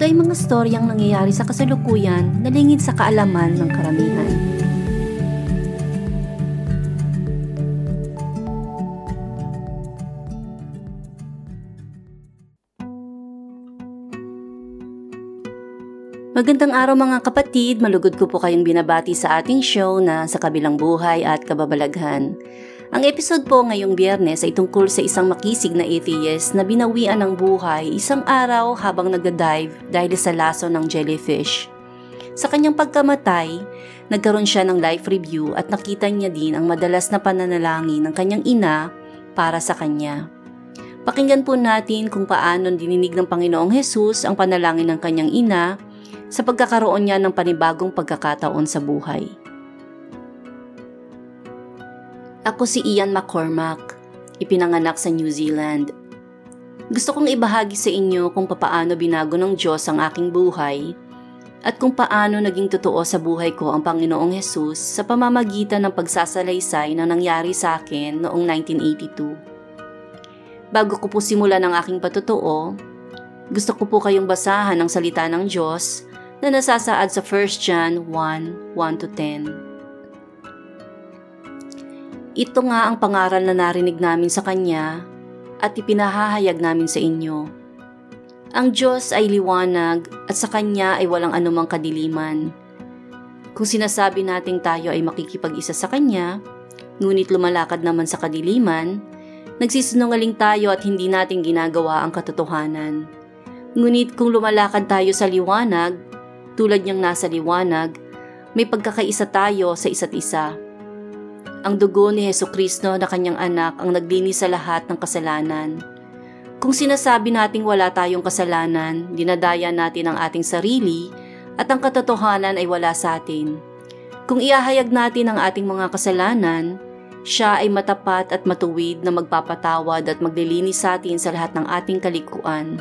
ito ay mga storyang nangyayari sa kasalukuyan na lingid sa kaalaman ng karamihan. Magandang araw mga kapatid, malugod ko po kayong binabati sa ating show na sa kabilang buhay at kababalaghan. Ang episode po ngayong biyernes ay tungkol sa isang makisig na atheist na binawian ng buhay isang araw habang nagda-dive dahil sa laso ng jellyfish. Sa kanyang pagkamatay, nagkaroon siya ng life review at nakita niya din ang madalas na pananalangin ng kanyang ina para sa kanya. Pakinggan po natin kung paano dininig ng Panginoong Hesus ang panalangin ng kanyang ina sa pagkakaroon niya ng panibagong pagkakataon sa buhay. Ako si Ian McCormack, ipinanganak sa New Zealand. Gusto kong ibahagi sa inyo kung papaano binago ng Diyos ang aking buhay at kung paano naging totoo sa buhay ko ang Panginoong Hesus sa pamamagitan ng pagsasalaysay na nangyari sa akin noong 1982. Bago ko po simulan ang aking patotoo, gusto ko po kayong basahan ang salita ng Diyos na nasasaad sa 1 John 1, 1-10. Ito nga ang pangaral na narinig namin sa Kanya at ipinahahayag namin sa inyo. Ang Diyos ay liwanag at sa Kanya ay walang anumang kadiliman. Kung sinasabi nating tayo ay makikipag-isa sa Kanya, ngunit lumalakad naman sa kadiliman, nagsisinungaling tayo at hindi natin ginagawa ang katotohanan. Ngunit kung lumalakad tayo sa liwanag, tulad niyang nasa liwanag, may pagkakaisa tayo sa isa't isa. Ang dugo ni Heso Kristo na kanyang anak ang naglinis sa lahat ng kasalanan. Kung sinasabi nating wala tayong kasalanan, dinadaya natin ang ating sarili at ang katotohanan ay wala sa atin. Kung iahayag natin ang ating mga kasalanan, siya ay matapat at matuwid na magpapatawad at maglilinis sa atin sa lahat ng ating kalikuan.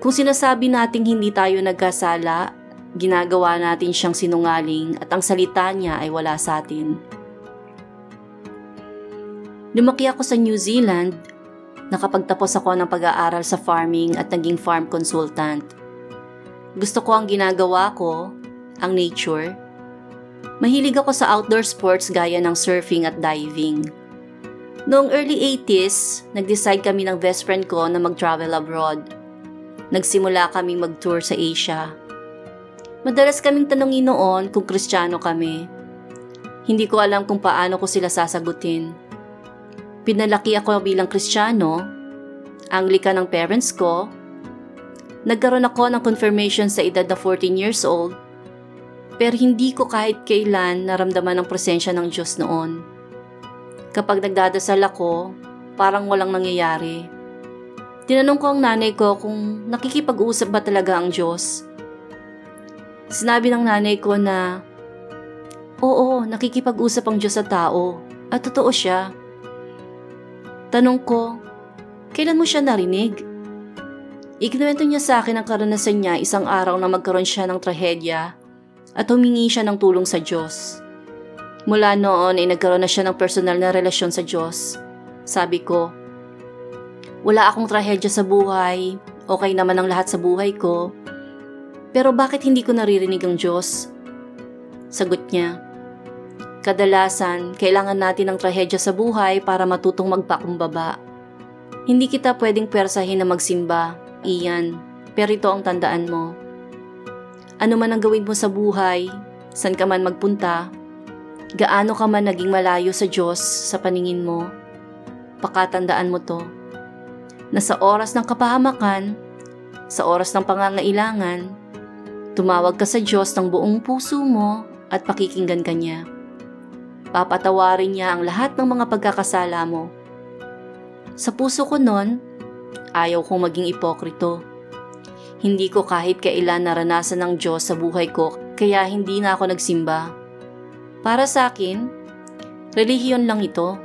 Kung sinasabi nating hindi tayo nagkasala, ginagawa natin siyang sinungaling at ang salita niya ay wala sa atin. Lumaki ako sa New Zealand. Nakapagtapos ako ng pag-aaral sa farming at naging farm consultant. Gusto ko ang ginagawa ko, ang nature. Mahilig ako sa outdoor sports gaya ng surfing at diving. Noong early 80s, nag-decide kami ng best friend ko na mag-travel abroad. Nagsimula kaming mag-tour sa Asia. Madalas kaming tanongin noon kung kristyano kami. Hindi ko alam kung paano ko sila sasagutin. Pinalaki ako bilang kristyano, Anglika ng parents ko, nagkaroon ako ng confirmation sa edad na 14 years old, pero hindi ko kahit kailan naramdaman ang presensya ng Diyos noon. Kapag nagdadasal ako, parang walang nangyayari. Tinanong ko ang nanay ko kung nakikipag-usap ba talaga ang Diyos. Sinabi ng nanay ko na, Oo, nakikipag-usap ang Diyos sa tao at totoo siya. Tanong ko, kailan mo siya narinig? Ikinuwento niya sa akin ang karanasan niya isang araw na magkaroon siya ng trahedya at humingi siya ng tulong sa Diyos. Mula noon ay nagkaroon na siya ng personal na relasyon sa Diyos. Sabi ko, wala akong trahedya sa buhay, okay naman ang lahat sa buhay ko, pero bakit hindi ko naririnig ang Diyos? Sagot niya, Kadalasan, kailangan natin ng trahedya sa buhay para matutong magpakumbaba. Hindi kita pwedeng pwersahin na magsimba, iyan, pero ito ang tandaan mo. Ano man ang gawin mo sa buhay, san ka man magpunta, gaano ka man naging malayo sa Diyos sa paningin mo, pakatandaan mo to. Na sa oras ng kapahamakan, sa oras ng pangangailangan, tumawag ka sa Diyos ng buong puso mo at pakikinggan ka niya. Papatawarin niya ang lahat ng mga pagkakasala mo. Sa puso ko noon, ayaw kong maging ipokrito. Hindi ko kahit kailan naranasan ng Diyos sa buhay ko kaya hindi na ako nagsimba. Para sa akin, relihiyon lang ito.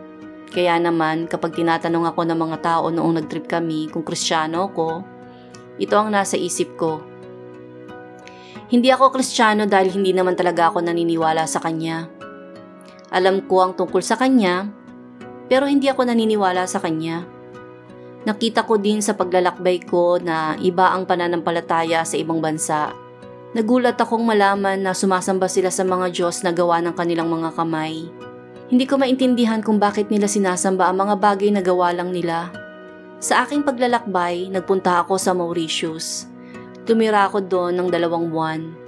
Kaya naman kapag tinatanong ako ng mga tao noong nagtrip kami kung kristyano ko, ito ang nasa isip ko. Hindi ako kristyano dahil hindi naman talaga ako naniniwala sa kanya. Alam ko ang tungkol sa kanya, pero hindi ako naniniwala sa kanya. Nakita ko din sa paglalakbay ko na iba ang pananampalataya sa ibang bansa. Nagulat akong malaman na sumasamba sila sa mga Diyos na gawa ng kanilang mga kamay. Hindi ko maintindihan kung bakit nila sinasamba ang mga bagay na gawa lang nila. Sa aking paglalakbay, nagpunta ako sa Mauritius. Tumira ako doon ng dalawang buwan.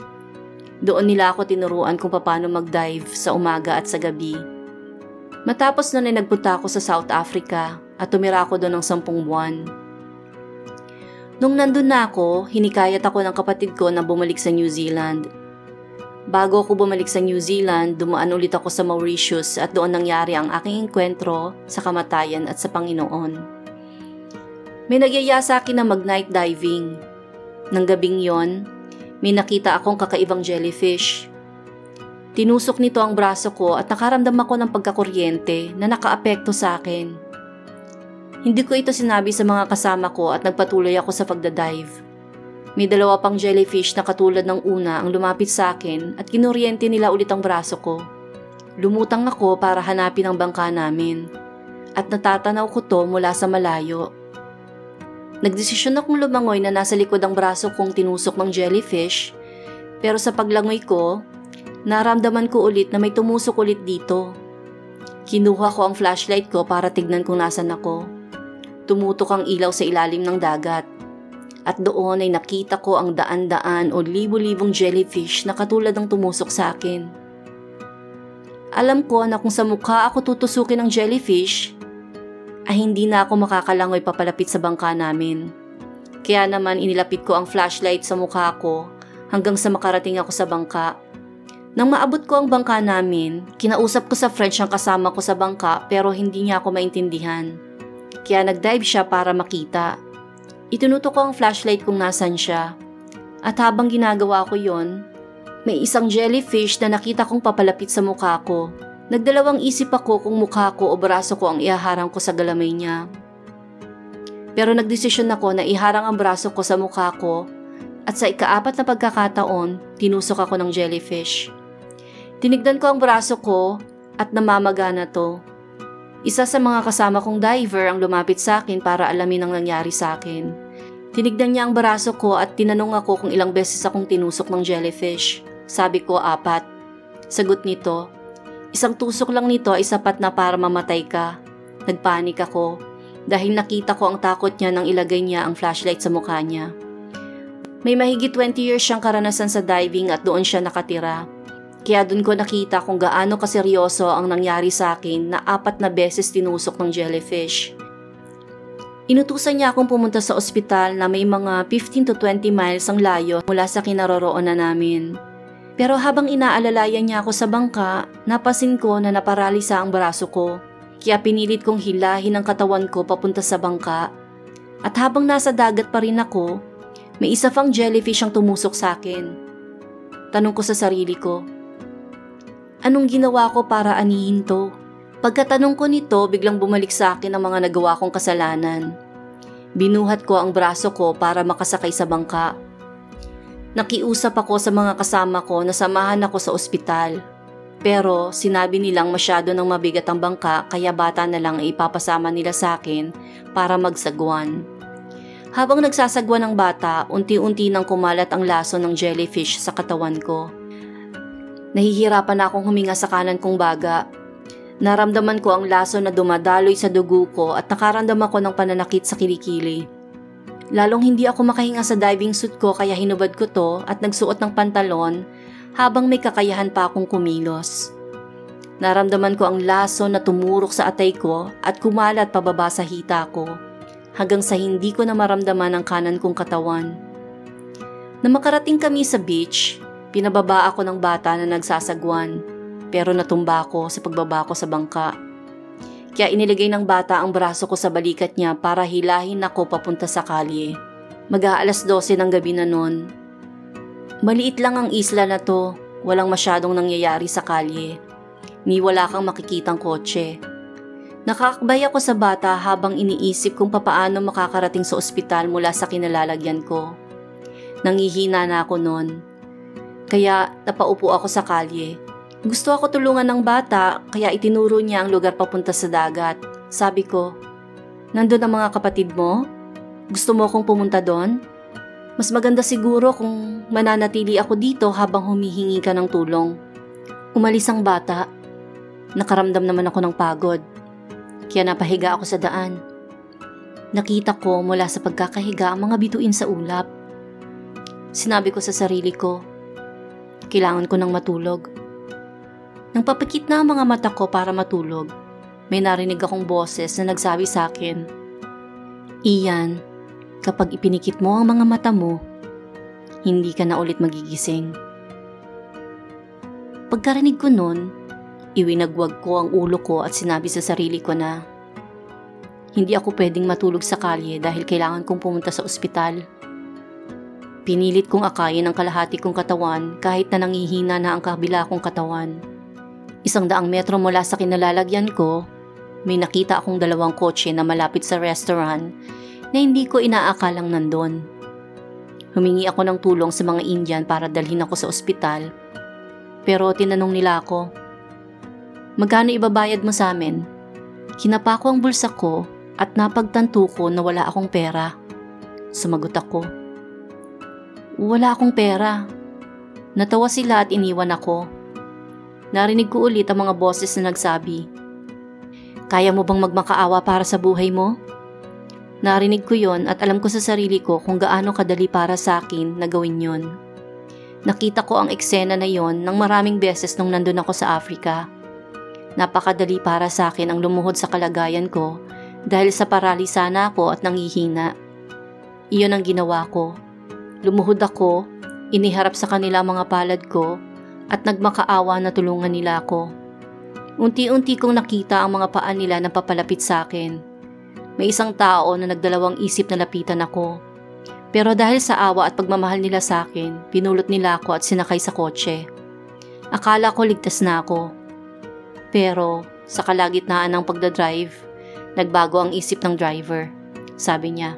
Doon nila ako tinuruan kung paano mag-dive sa umaga at sa gabi. Matapos nun ay nagpunta ako sa South Africa at tumira ako doon ng sampung buwan. Nung nandun na ako, hinikayat ako ng kapatid ko na bumalik sa New Zealand. Bago ako bumalik sa New Zealand, dumaan ulit ako sa Mauritius at doon nangyari ang aking enkwentro sa kamatayan at sa Panginoon. May nagyaya sa akin na mag-night diving. Nang gabing yon, may nakita akong kakaibang jellyfish. Tinusok nito ang braso ko at nakaramdam ako ng pagkakuryente na nakaapekto sa akin. Hindi ko ito sinabi sa mga kasama ko at nagpatuloy ako sa pagdadive. May dalawa pang jellyfish na katulad ng una ang lumapit sa akin at kinuryente nila ulit ang braso ko. Lumutang ako para hanapin ang bangka namin at natatanaw ko to mula sa malayo. Nagdesisyon akong lumangoy na nasa likod ang braso kong tinusok ng jellyfish pero sa paglangoy ko, naramdaman ko ulit na may tumusok ulit dito. Kinuha ko ang flashlight ko para tignan kung nasan ako. Tumutok ang ilaw sa ilalim ng dagat. At doon ay nakita ko ang daan-daan o libo-libong jellyfish na katulad ng tumusok sa akin. Alam ko na kung sa mukha ako tutusukin ng jellyfish, ay hindi na ako makakalangoy papalapit sa bangka namin. Kaya naman inilapit ko ang flashlight sa mukha ko hanggang sa makarating ako sa bangka. Nang maabot ko ang bangka namin, kinausap ko sa French ang kasama ko sa bangka pero hindi niya ako maintindihan kaya nagdive siya para makita. Itinuto ko ang flashlight kung nasan siya. At habang ginagawa ko yon, may isang jellyfish na nakita kong papalapit sa mukha ko. Nagdalawang isip ako kung mukha ko o braso ko ang ihaharang ko sa galamay niya. Pero nagdesisyon ako na iharang ang braso ko sa mukha ko at sa ikaapat na pagkakataon, tinusok ako ng jellyfish. Tinignan ko ang braso ko at namamagana to. Isa sa mga kasama kong diver ang lumapit sa akin para alamin ang nangyari sa akin. Tinignan niya ang baraso ko at tinanong ako kung ilang beses akong tinusok ng jellyfish. Sabi ko apat. Sagot nito, isang tusok lang nito ay sapat na para mamatay ka. Nagpanik ako dahil nakita ko ang takot niya nang ilagay niya ang flashlight sa mukha niya. May mahigit 20 years siyang karanasan sa diving at doon siya nakatira. Kaya dun ko nakita kung gaano kaseryoso ang nangyari sa akin na apat na beses tinusok ng jellyfish. Inutusan niya akong pumunta sa ospital na may mga 15 to 20 miles ang layo mula sa kinaroroonan namin. Pero habang inaalalayan niya ako sa bangka, napasin ko na naparalisa ang braso ko. Kaya pinilit kong hilahin ang katawan ko papunta sa bangka. At habang nasa dagat pa rin ako, may isa pang jellyfish ang tumusok sa akin. Tanong ko sa sarili ko, Anong ginawa ko para anihin to? Pagkatanong ko nito, biglang bumalik sa akin ang mga nagawa kong kasalanan. Binuhat ko ang braso ko para makasakay sa bangka. Nakiusap ako sa mga kasama ko na samahan ako sa ospital. Pero sinabi nilang masyado ng mabigat ang bangka kaya bata na lang ipapasama nila sa akin para magsagwan. Habang nagsasagwan ng bata, unti-unti nang kumalat ang laso ng jellyfish sa katawan ko. Nahihirapan na akong huminga sa kanan kong baga. Naramdaman ko ang laso na dumadaloy sa dugo ko at nakaramdam ako ng pananakit sa kilikili. Lalong hindi ako makahinga sa diving suit ko kaya hinubad ko to at nagsuot ng pantalon habang may kakayahan pa akong kumilos. Naramdaman ko ang laso na tumurok sa atay ko at kumalat pababa sa hita ko hanggang sa hindi ko na maramdaman ang kanan kong katawan. Na makarating kami sa beach, Pinababa ako ng bata na nagsasagwan pero natumba ako sa pagbaba ko sa bangka. Kaya inilagay ng bata ang braso ko sa balikat niya para hilahin ako papunta sa kalye. Mag-aalas 12 ng gabi na noon. Maliit lang ang isla na to, walang masyadong nangyayari sa kalye. Ni wala kang makikitang kotse. Nakakbay ako sa bata habang iniisip kung papaano makakarating sa ospital mula sa kinalalagyan ko. Nangihina na ako noon. Kaya napaupo ako sa kalye. Gusto ako tulungan ng bata kaya itinuro niya ang lugar papunta sa dagat. Sabi ko, nandun ang mga kapatid mo? Gusto mo akong pumunta doon? Mas maganda siguro kung mananatili ako dito habang humihingi ka ng tulong. Umalis ang bata. Nakaramdam naman ako ng pagod. Kaya napahiga ako sa daan. Nakita ko mula sa pagkakahiga ang mga bituin sa ulap. Sinabi ko sa sarili ko, kailangan ko ng matulog. Nang papikit na ang mga mata ko para matulog, may narinig akong boses na nagsabi sa akin, Iyan, kapag ipinikit mo ang mga mata mo, hindi ka na ulit magigising. Pagkarinig ko noon, Iwinagwag ko ang ulo ko at sinabi sa sarili ko na hindi ako pwedeng matulog sa kalye dahil kailangan kong pumunta sa ospital. Pinilit kong akayin ang kalahati kong katawan kahit na nangihina na ang kabila kong katawan. Isang daang metro mula sa kinalalagyan ko, may nakita akong dalawang kotse na malapit sa restaurant na hindi ko inaakalang nandun. Humingi ako ng tulong sa mga Indian para dalhin ako sa ospital. Pero tinanong nila ako, Magkano ibabayad mo sa amin? Kinapa ko ang bulsa ko at napagtanto ko na wala akong pera. Sumagot ako. Wala akong pera. Natawa sila at iniwan ako. Narinig ko ulit ang mga boses na nagsabi, Kaya mo bang magmakaawa para sa buhay mo? Narinig ko yon at alam ko sa sarili ko kung gaano kadali para sa akin na gawin yon. Nakita ko ang eksena na yon ng maraming beses nung nandun ako sa Africa. Napakadali para sa akin ang lumuhod sa kalagayan ko dahil sa paralisa na ako at nangihina. Iyon ang ginawa ko. Lumuhod ako, iniharap sa kanila mga palad ko at nagmakaawa na tulungan nila ako. Unti-unti kong nakita ang mga paan nila na papalapit sa akin. May isang tao na nagdalawang isip na lapitan ako. Pero dahil sa awa at pagmamahal nila sa akin, pinulot nila ako at sinakay sa kotse. Akala ko ligtas na ako. Pero sa kalagitnaan ng pagdadrive, nagbago ang isip ng driver. Sabi niya,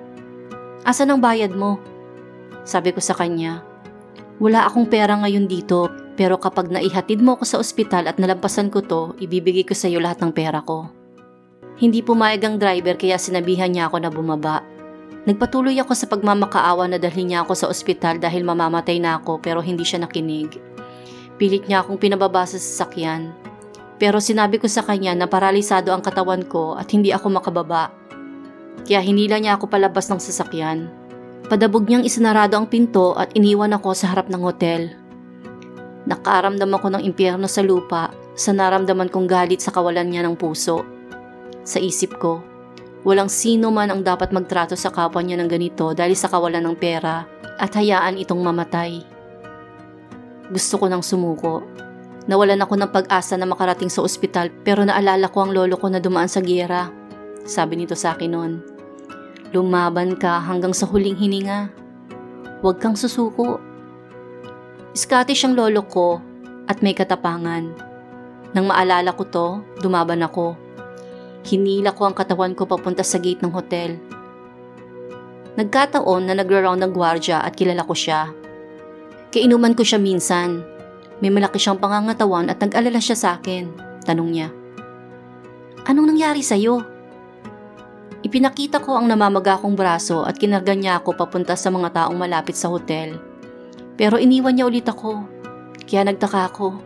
Asan ang bayad mo? Sabi ko sa kanya, Wala akong pera ngayon dito pero kapag naihatid mo ako sa ospital at nalampasan ko to, ibibigay ko sa iyo lahat ng pera ko. Hindi pumayag ang driver kaya sinabihan niya ako na bumaba. Nagpatuloy ako sa pagmamakaawa na dalhin niya ako sa ospital dahil mamamatay na ako pero hindi siya nakinig. Pilit niya akong pinababa sa sasakyan pero sinabi ko sa kanya na paralisado ang katawan ko at hindi ako makababa. Kaya hinila niya ako palabas ng sasakyan. Padabog niyang isinarado ang pinto at iniwan ako sa harap ng hotel. Nakaramdam ako ng impyerno sa lupa sa naramdaman kong galit sa kawalan niya ng puso. Sa isip ko, walang sino man ang dapat magtrato sa kapwa niya ng ganito dahil sa kawalan ng pera at hayaan itong mamatay. Gusto ko nang sumuko Nawalan ako ng pag-asa na makarating sa ospital pero naalala ko ang lolo ko na dumaan sa giyera. Sabi nito sa akin noon, Lumaban ka hanggang sa huling hininga. Huwag kang susuko. Scottish ang lolo ko at may katapangan. Nang maalala ko to, dumaban ako. Hinila ko ang katawan ko papunta sa gate ng hotel. Nagkataon na nagra-round ng gwardya at kilala ko siya. Kainuman ko siya minsan may malaki siyang pangangatawan at nag-alala siya sa akin. Tanong niya. Anong nangyari sa'yo? Ipinakita ko ang namamaga kong braso at kinarga niya ako papunta sa mga taong malapit sa hotel. Pero iniwan niya ulit ako. Kaya nagtaka ako.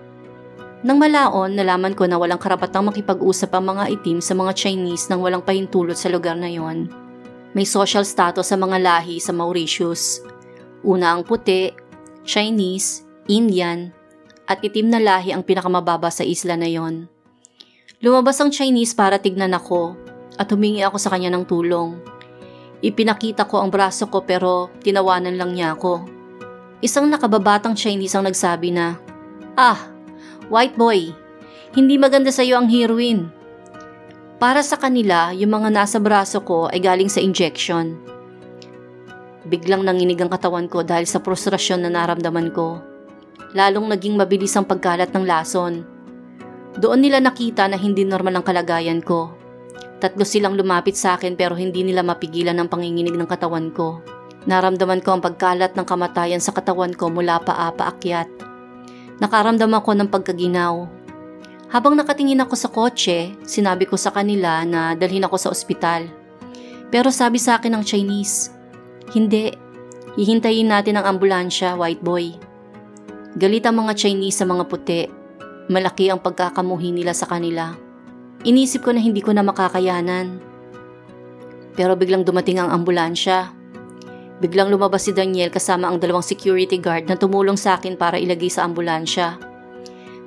Nang malaon, nalaman ko na walang karapatang makipag-usap ang mga itim sa mga Chinese nang walang pahintulot sa lugar na yon. May social status sa mga lahi sa Mauritius. Una ang puti, Chinese, Indian, at itim na lahi ang pinakamababa sa isla na yon. Lumabas ang Chinese para tignan ako at humingi ako sa kanya ng tulong. Ipinakita ko ang braso ko pero tinawanan lang niya ako. Isang nakababatang Chinese ang nagsabi na, Ah, white boy, hindi maganda sa iyo ang heroin. Para sa kanila, yung mga nasa braso ko ay galing sa injection. Biglang nanginig ang katawan ko dahil sa frustrasyon na naramdaman ko. Lalong naging mabilis ang pagkalat ng lason. Doon nila nakita na hindi normal ang kalagayan ko. Tatlo silang lumapit sa akin pero hindi nila mapigilan ang panginginig ng katawan ko. Naramdaman ko ang pagkalat ng kamatayan sa katawan ko mula pa paakyat. Nakaramdam ako ng pagkaginaw. Habang nakatingin ako sa kotse, sinabi ko sa kanila na dalhin ako sa ospital. Pero sabi sa akin ng Chinese, Hindi, hihintayin natin ang ambulansya, white boy. Galit ang mga Chinese sa mga puti. Malaki ang pagkakamuhi nila sa kanila. Inisip ko na hindi ko na makakayanan. Pero biglang dumating ang ambulansya. Biglang lumabas si Daniel kasama ang dalawang security guard na tumulong sa akin para ilagay sa ambulansya.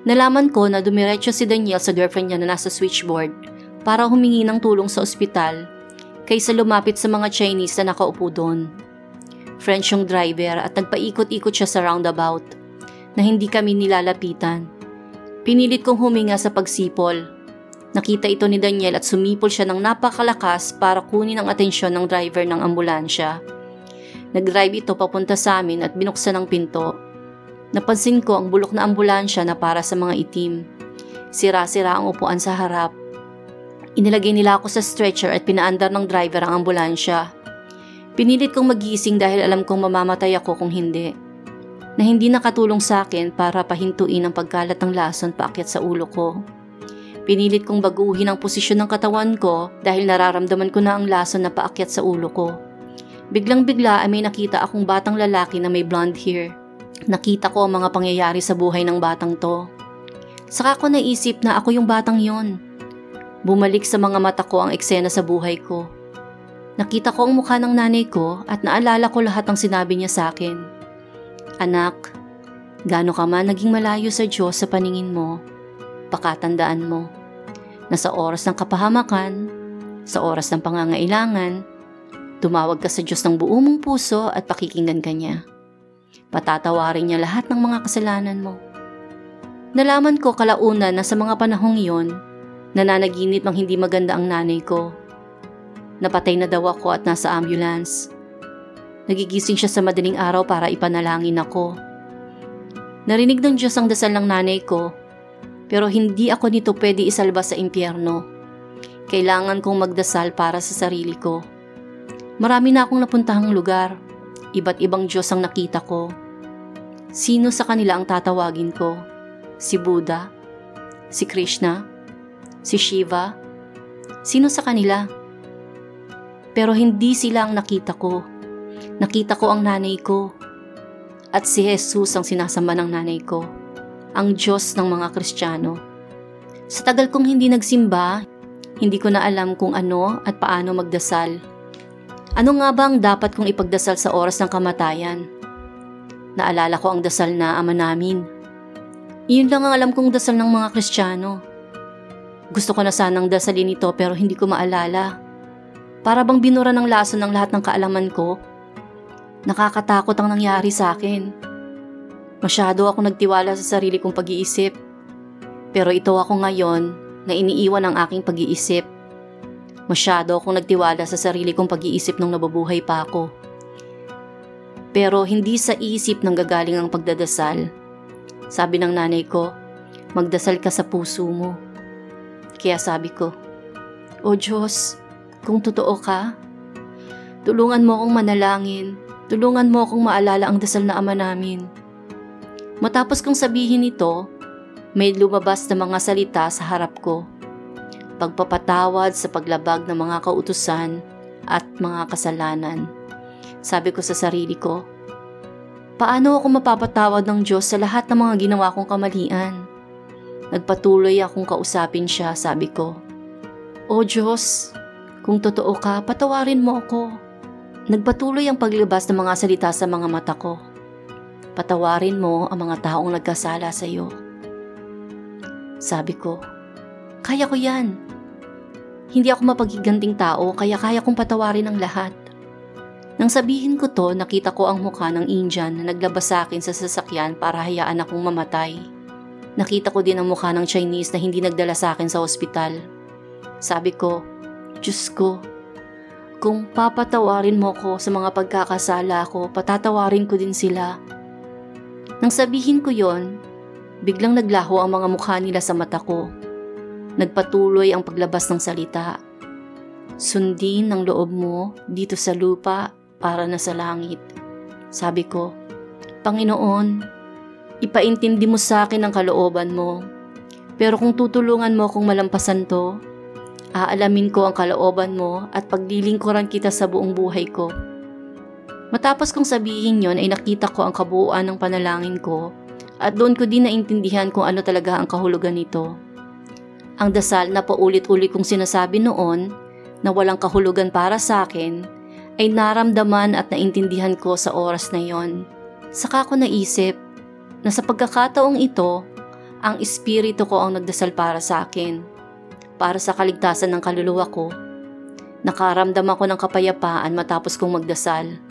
Nalaman ko na dumiretso si Daniel sa girlfriend niya na nasa switchboard para humingi ng tulong sa ospital kaysa lumapit sa mga Chinese na nakaupo doon. French yung driver at nagpaikot-ikot siya sa roundabout na hindi kami nilalapitan. Pinilit kong huminga sa pagsipol. Nakita ito ni Daniel at sumipol siya ng napakalakas para kunin ang atensyon ng driver ng ambulansya. Nag-drive ito papunta sa amin at binuksan ang pinto. Napansin ko ang bulok na ambulansya na para sa mga itim. Sira-sira ang upuan sa harap. Inilagay nila ako sa stretcher at pinaandar ng driver ang ambulansya. Pinilit kong magising dahil alam kong mamamatay ako kung hindi. Na hindi nakatulong sa akin para pahintuin ang pagkalat ng lason paakyat sa ulo ko. Pinilit kong baguhin ang posisyon ng katawan ko dahil nararamdaman ko na ang lason na paakyat sa ulo ko. Biglang bigla ay may nakita akong batang lalaki na may blonde hair. Nakita ko ang mga pangyayari sa buhay ng batang to. Saka ko naisip na ako yung batang yon. Bumalik sa mga mata ko ang eksena sa buhay ko. Nakita ko ang mukha ng nanay ko at naalala ko lahat ng sinabi niya sa akin. Anak, gaano ka man naging malayo sa Diyos sa paningin mo, pakatandaan mo na sa oras ng kapahamakan, sa oras ng pangangailangan, Tumawag ka sa Diyos ng buo mong puso at pakikinggan ka niya. Patatawarin niya lahat ng mga kasalanan mo. Nalaman ko kalaunan na sa mga panahong iyon, nananaginip ng hindi maganda ang nanay ko. Napatay na daw ako at nasa ambulance. Nagigising siya sa madaling araw para ipanalangin ako. Narinig ng Diyos ang dasal ng nanay ko, pero hindi ako nito pwede isalba sa impyerno. Kailangan kong magdasal para sa sarili ko. Marami na akong napuntahang lugar. Iba't ibang Diyos ang nakita ko. Sino sa kanila ang tatawagin ko? Si Buddha? Si Krishna? Si Shiva? Sino sa kanila? Pero hindi sila ang nakita ko. Nakita ko ang nanay ko. At si Jesus ang sinasamba ng nanay ko. Ang Diyos ng mga Kristiyano. Sa tagal kong hindi nagsimba, hindi ko na alam kung ano at paano magdasal. Ano nga ba ang dapat kong ipagdasal sa oras ng kamatayan? Naalala ko ang dasal na ama namin. Iyon lang ang alam kong dasal ng mga Kristiyano. Gusto ko na sanang dasalin ito pero hindi ko maalala. Para bang binura ng lason ng lahat ng kaalaman ko. Nakakatakot ang nangyari sa akin. Masyado ako nagtiwala sa sarili kong pag-iisip. Pero ito ako ngayon na iniiwan ang aking pag-iisip Masyado akong nagtiwala sa sarili kong pag-iisip nung nababuhay pa ako. Pero hindi sa isip nang gagaling ang pagdadasal. Sabi ng nanay ko, magdasal ka sa puso mo. Kaya sabi ko, O Diyos, kung totoo ka, tulungan mo akong manalangin, tulungan mo akong maalala ang dasal na ama namin. Matapos kong sabihin ito, may lumabas na mga salita sa harap ko pagpapatawad sa paglabag ng mga kautusan at mga kasalanan. Sabi ko sa sarili ko, paano ako mapapatawad ng Diyos sa lahat ng mga ginawa kong kamalian? Nagpatuloy akong kausapin siya, sabi ko. O Diyos, kung totoo ka, patawarin mo ako. Nagpatuloy ang paglabas ng mga salita sa mga mata ko. Patawarin mo ang mga taong nagkasala sa iyo. Sabi ko, kaya ko yan. Hindi ako mapagiganting tao kaya kaya kong patawarin ang lahat. Nang sabihin ko to, nakita ko ang mukha ng Indian na naglabas sa akin sa sasakyan para hayaan akong mamatay. Nakita ko din ang mukha ng Chinese na hindi nagdala sa akin sa ospital. Sabi ko, Diyos ko, Kung papatawarin mo ko sa mga pagkakasala ko, patatawarin ko din sila. Nang sabihin ko yon, biglang naglaho ang mga mukha nila sa mata ko. Nagpatuloy ang paglabas ng salita. Sundin ang loob mo dito sa lupa para na sa langit. Sabi ko, Panginoon, ipaintindi mo sa akin ang kalooban mo. Pero kung tutulungan mo akong malampasan to, aalamin ko ang kalooban mo at paglilingkuran kita sa buong buhay ko. Matapos kong sabihin yon ay nakita ko ang kabuuan ng panalangin ko at doon ko din naintindihan kung ano talaga ang kahulugan nito. Ang dasal na paulit-ulit kong sinasabi noon na walang kahulugan para sa akin ay naramdaman at naintindihan ko sa oras na yon. Saka ko naisip na sa pagkakataong ito, ang espiritu ko ang nagdasal para sa akin, para sa kaligtasan ng kaluluwa ko. Nakaramdam ako ng kapayapaan matapos kong magdasal.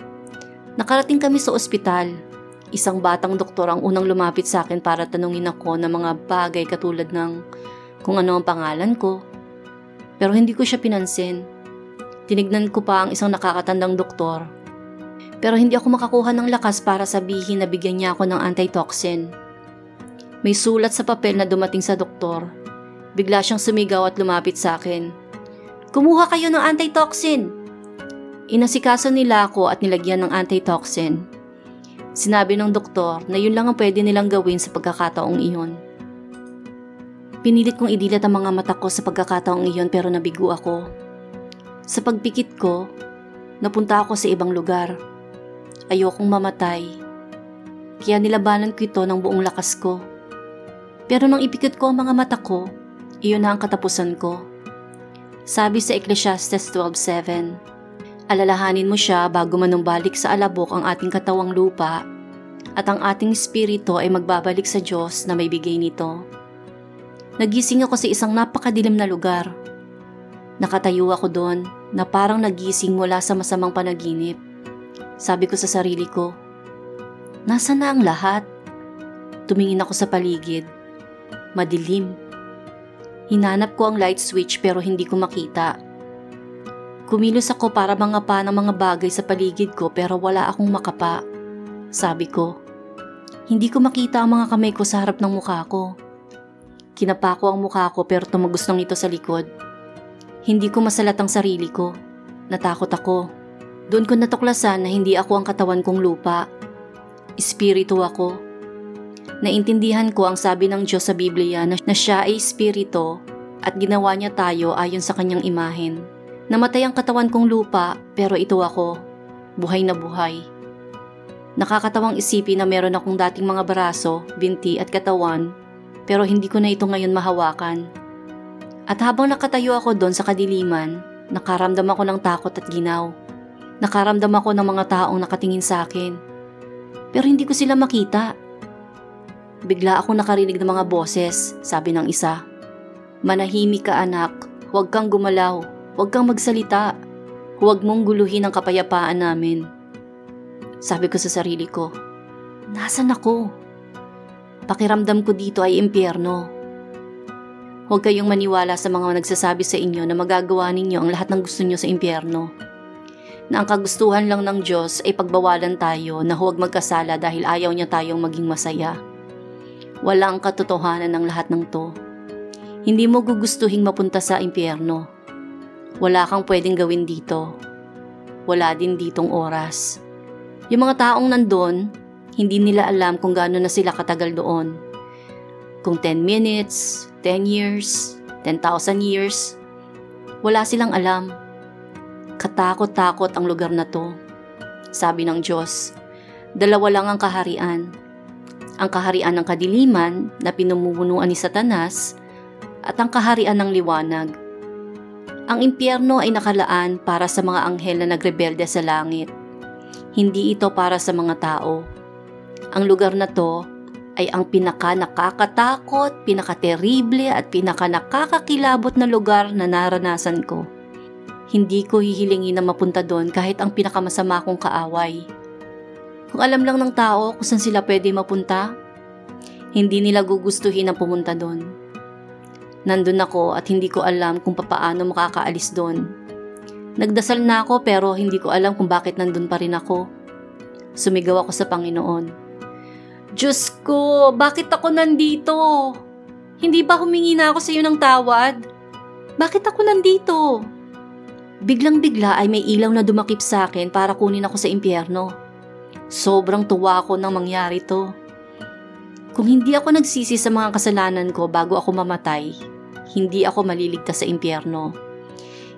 Nakarating kami sa ospital. Isang batang doktor ang unang lumapit sa akin para tanungin ako ng mga bagay katulad ng kung ano ang pangalan ko. Pero hindi ko siya pinansin. Tinignan ko pa ang isang nakakatandang doktor. Pero hindi ako makakuha ng lakas para sabihin na bigyan niya ako ng antitoxin. May sulat sa papel na dumating sa doktor. Bigla siyang sumigaw at lumapit sa akin. Kumuha kayo ng antitoxin! Inasikaso nila ako at nilagyan ng antitoxin. Sinabi ng doktor na yun lang ang pwede nilang gawin sa pagkakataong iyon. Pinilit kong idilat ang mga mata ko sa pagkakataong iyon pero nabigo ako. Sa pagpikit ko, napunta ako sa ibang lugar. Ayokong mamatay. Kaya nilabanan ko ito ng buong lakas ko. Pero nang ipikit ko ang mga mata ko, iyon na ang katapusan ko. Sabi sa Ecclesiastes 12.7, Alalahanin mo siya bago manumbalik sa alabok ang ating katawang lupa at ang ating espiritu ay magbabalik sa Diyos na may bigay nito. Nagising ako sa isang napakadilim na lugar. Nakatayo ako doon na parang nagising mula sa masamang panaginip. Sabi ko sa sarili ko, Nasa na ang lahat? Tumingin ako sa paligid. Madilim. Hinanap ko ang light switch pero hindi ko makita. Kumilos ako para mga pa ng mga bagay sa paligid ko pero wala akong makapa. Sabi ko, hindi ko makita ang mga kamay ko sa harap ng mukha ko. Kinapa ko ang mukha ko pero tumagos ng ito sa likod. Hindi ko masalat ang sarili ko. Natakot ako. Doon ko natuklasan na hindi ako ang katawan kong lupa. Espiritu ako. Naintindihan ko ang sabi ng Diyos sa Biblia na, na siya ay espiritu at ginawa niya tayo ayon sa kanyang imahen. Namatay ang katawan kong lupa pero ito ako, buhay na buhay. Nakakatawang isipin na meron akong dating mga braso, binti at katawan pero hindi ko na ito ngayon mahawakan. At habang nakatayo ako doon sa kadiliman, nakaramdam ako ng takot at ginaw. Nakaramdam ako ng mga taong nakatingin sa akin. Pero hindi ko sila makita. Bigla ako nakarinig ng mga boses, sabi ng isa. Manahimik ka anak, huwag kang gumalaw, huwag kang magsalita, huwag mong guluhin ang kapayapaan namin. Sabi ko sa sarili ko, nasan ako? Pakiramdam ko dito ay impyerno. Huwag kayong maniwala sa mga nagsasabi sa inyo na magagawa ninyo ang lahat ng gusto nyo sa impyerno. Na ang kagustuhan lang ng Diyos ay pagbawalan tayo na huwag magkasala dahil ayaw niya tayong maging masaya. Wala ang katotohanan ng lahat ng to. Hindi mo gugustuhin mapunta sa impyerno. Wala kang pwedeng gawin dito. Wala din ditong oras. Yung mga taong nandun, hindi nila alam kung gaano na sila katagal doon. Kung 10 minutes, 10 years, 10,000 years. Wala silang alam. Katakot-takot ang lugar na to. Sabi ng Diyos, dalawa lang ang kaharian. Ang kaharian ng kadiliman na pinumunuan ni Satanas at ang kaharian ng liwanag. Ang impyerno ay nakalaan para sa mga anghel na nagrebelde sa langit. Hindi ito para sa mga tao. Ang lugar na to ay ang pinaka nakakatakot, pinaka-terrible at pinaka nakakakilabot na lugar na naranasan ko. Hindi ko hihilingin na mapunta doon kahit ang pinakamasama kong kaaway. Kung alam lang ng tao kung saan sila pwede mapunta, hindi nila gugustuhin na pumunta doon. Nandun ako at hindi ko alam kung papaano makakaalis doon. Nagdasal na ako pero hindi ko alam kung bakit nandun pa rin ako. Sumigaw ako sa Panginoon. Diyos ko, bakit ako nandito? Hindi ba humingi na ako sa iyo ng tawad? Bakit ako nandito? Biglang-bigla ay may ilaw na dumakip sa akin para kunin ako sa impyerno. Sobrang tuwa ako nang mangyari to. Kung hindi ako nagsisi sa mga kasalanan ko bago ako mamatay, hindi ako maliligtas sa impyerno.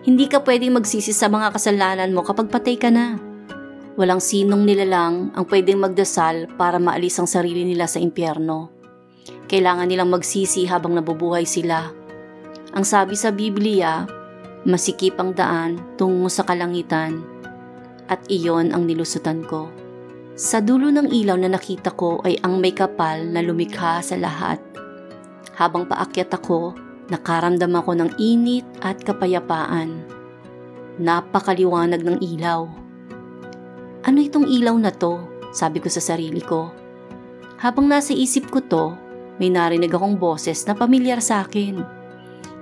Hindi ka pwedeng magsisi sa mga kasalanan mo kapag patay ka na. Walang sinong nilalang ang pwedeng magdasal para maalis ang sarili nila sa impyerno. Kailangan nilang magsisi habang nabubuhay sila. Ang sabi sa Biblia, masikip ang daan tungo sa kalangitan at iyon ang nilusutan ko. Sa dulo ng ilaw na nakita ko ay ang may kapal na lumikha sa lahat. Habang paakyat ako, nakaramdam ako ng init at kapayapaan. Napakaliwanag ng ilaw. Ano itong ilaw na to? Sabi ko sa sarili ko. Habang nasa isip ko to, may narinig akong boses na pamilyar sa akin.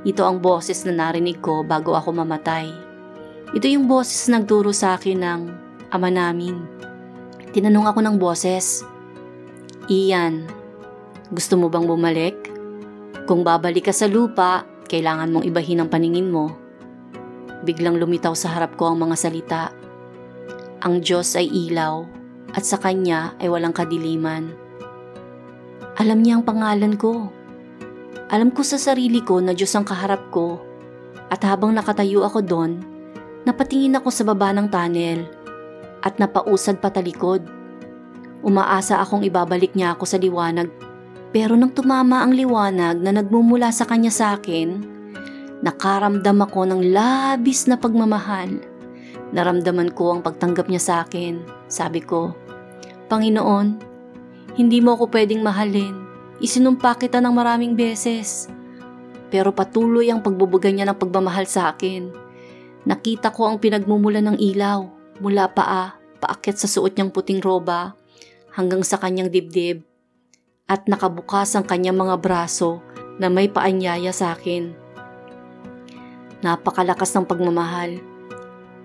Ito ang boses na narinig ko bago ako mamatay. Ito yung boses na nagturo sa akin ng ama namin Tinanong ako ng boses. Ian, gusto mo bang bumalik? Kung babalik ka sa lupa, kailangan mong ibahin ang paningin mo. Biglang lumitaw sa harap ko ang mga salita. Ang Diyos ay ilaw at sa Kanya ay walang kadiliman. Alam niya ang pangalan ko. Alam ko sa sarili ko na Diyos ang kaharap ko at habang nakatayo ako doon, napatingin ako sa baba ng tunnel at napausad patalikod. Umaasa akong ibabalik niya ako sa liwanag pero nang tumama ang liwanag na nagmumula sa kanya sa akin, nakaramdam ako ng labis na pagmamahal. Naramdaman ko ang pagtanggap niya sa akin. Sabi ko, Panginoon, hindi mo ako pwedeng mahalin. Isinumpa kita ng maraming beses. Pero patuloy ang pagbubuga niya ng pagmamahal sa akin. Nakita ko ang pinagmumula ng ilaw mula paa, paakyat sa suot niyang puting roba, hanggang sa kanyang dibdib, at nakabukas ang kanyang mga braso na may paanyaya sa akin. Napakalakas ng pagmamahal.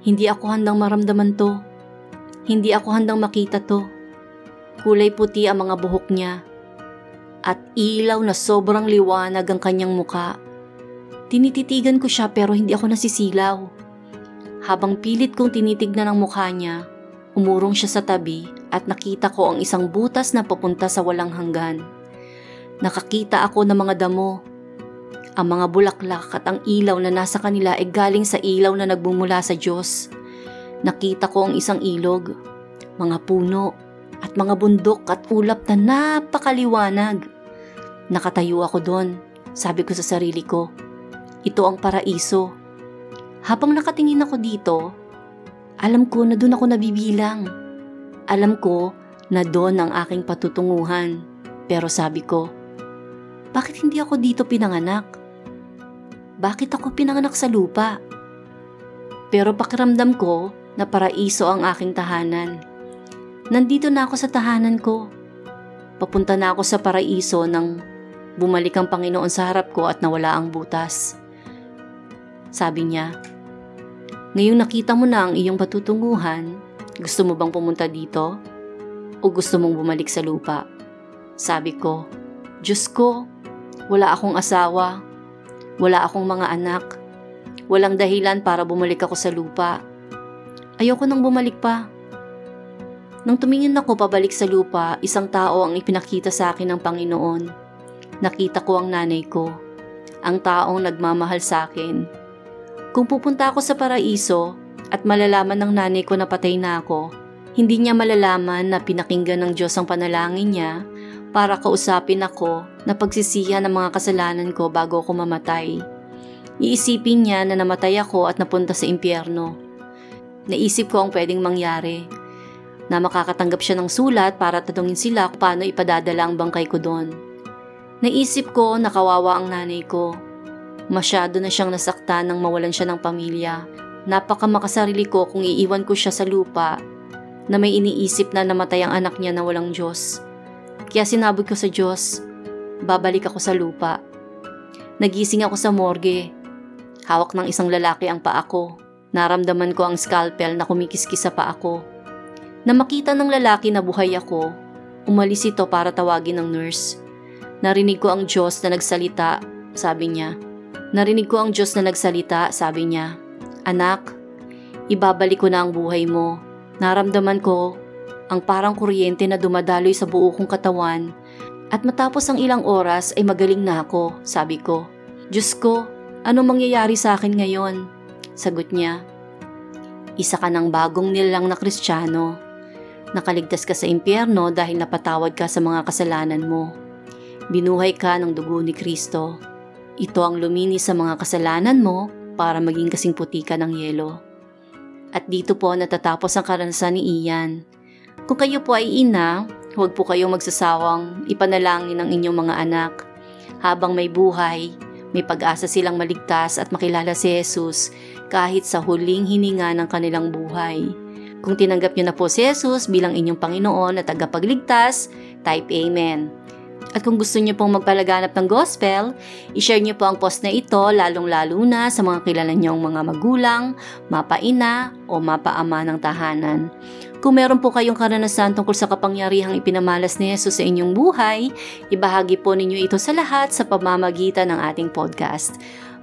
Hindi ako handang maramdaman to. Hindi ako handang makita to. Kulay puti ang mga buhok niya. At ilaw na sobrang liwanag ang kanyang muka. Tinititigan ko siya pero hindi ako nasisilaw. Habang pilit kong tinitignan ang mukha niya, umurong siya sa tabi at nakita ko ang isang butas na papunta sa walang hanggan. Nakakita ako ng mga damo. Ang mga bulaklak at ang ilaw na nasa kanila ay galing sa ilaw na nagbumula sa Diyos. Nakita ko ang isang ilog, mga puno, at mga bundok at ulap na napakaliwanag. Nakatayo ako doon. Sabi ko sa sarili ko, ito ang paraiso habang nakatingin ako dito, alam ko na doon ako nabibilang. Alam ko na doon ang aking patutunguhan. Pero sabi ko, bakit hindi ako dito pinanganak? Bakit ako pinanganak sa lupa? Pero pakiramdam ko na paraiso ang aking tahanan. Nandito na ako sa tahanan ko. Papunta na ako sa paraiso nang bumalik ang Panginoon sa harap ko at nawala ang butas. Sabi niya, Ngayong nakita mo na ang iyong patutunguhan, gusto mo bang pumunta dito? O gusto mong bumalik sa lupa? Sabi ko, Diyos ko, wala akong asawa, wala akong mga anak, walang dahilan para bumalik ako sa lupa. Ayoko nang bumalik pa. Nang tumingin ako pabalik sa lupa, isang tao ang ipinakita sa akin ng Panginoon. Nakita ko ang nanay ko, ang taong nagmamahal sa akin kung pupunta ako sa paraiso at malalaman ng nanay ko na patay na ako, hindi niya malalaman na pinakinggan ng Diyos ang panalangin niya para kausapin ako na pagsisihan ng mga kasalanan ko bago ako mamatay. Iisipin niya na namatay ako at napunta sa impyerno. Naisip ko ang pwedeng mangyari na makakatanggap siya ng sulat para tanungin sila kung paano ipadadala ang bangkay ko doon. Naisip ko na kawawa ang nanay ko Masyado na siyang nasaktan nang mawalan siya ng pamilya. Napaka makasarili ko kung iiwan ko siya sa lupa na may iniisip na namatay ang anak niya na walang Diyos. Kaya sinabog ko sa Diyos, babalik ako sa lupa. Nagising ako sa morgue. Hawak ng isang lalaki ang paa ko. Naramdaman ko ang scalpel na kumikiskis sa pa ako. Na makita ng lalaki na buhay ako, umalis ito para tawagin ng nurse. Narinig ko ang Diyos na nagsalita, sabi niya. Narinig ko ang Diyos na nagsalita, sabi niya. Anak, ibabalik ko na ang buhay mo. Naramdaman ko ang parang kuryente na dumadaloy sa buo kong katawan at matapos ang ilang oras ay magaling na ako, sabi ko. Diyos ko, ano mangyayari sa akin ngayon? Sagot niya, Isa ka ng bagong nilang na kristyano. Nakaligtas ka sa impyerno dahil napatawad ka sa mga kasalanan mo. Binuhay ka ng dugo ni Kristo. Ito ang lumini sa mga kasalanan mo para maging kasing puti ka ng yelo. At dito po natatapos ang karanasan ni Ian. Kung kayo po ay ina, huwag po kayong magsasawang ipanalangin ang inyong mga anak. Habang may buhay, may pag-asa silang maligtas at makilala si Jesus kahit sa huling hininga ng kanilang buhay. Kung tinanggap niyo na po si Jesus bilang inyong Panginoon at tagapagligtas, type Amen. At kung gusto niyo pong magpalaganap ng gospel, ishare niyo po ang post na ito lalong-lalo na sa mga kilala niyong mga magulang, mapaina o mapaama ng tahanan. Kung meron po kayong karanasan tungkol sa kapangyarihang ipinamalas ni Jesus sa inyong buhay, ibahagi po ninyo ito sa lahat sa pamamagitan ng ating podcast.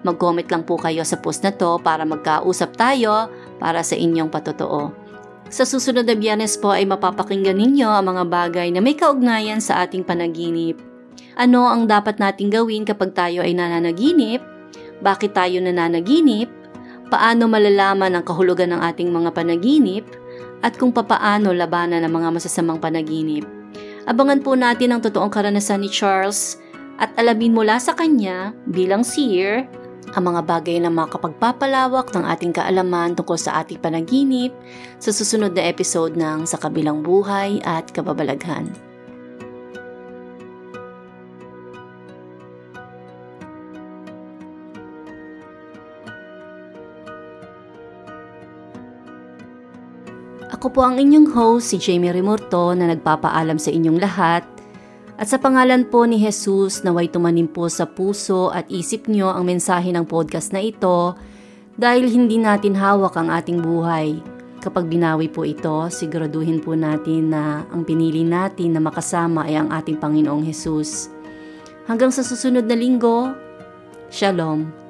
Mag-comment lang po kayo sa post na to para magkausap tayo para sa inyong patotoo. Sa susunod na biyernes po ay mapapakinggan ninyo ang mga bagay na may kaugnayan sa ating panaginip. Ano ang dapat nating gawin kapag tayo ay nananaginip? Bakit tayo nananaginip? Paano malalaman ang kahulugan ng ating mga panaginip? At kung papaano labanan ang mga masasamang panaginip. Abangan po natin ang totoong karanasan ni Charles at alamin mula sa kanya bilang seer ang mga bagay na makapagpapalawak ng ating kaalaman tungkol sa ating panaginip sa susunod na episode ng Sa Kabilang Buhay at Kababalaghan. Ako po ang inyong host, si Jamie Remorto, na nagpapaalam sa inyong lahat at sa pangalan po ni Jesus, naway tumanim po sa puso at isip nyo ang mensahe ng podcast na ito dahil hindi natin hawak ang ating buhay. Kapag binawi po ito, siguraduhin po natin na ang pinili natin na makasama ay ang ating Panginoong Jesus. Hanggang sa susunod na linggo, Shalom.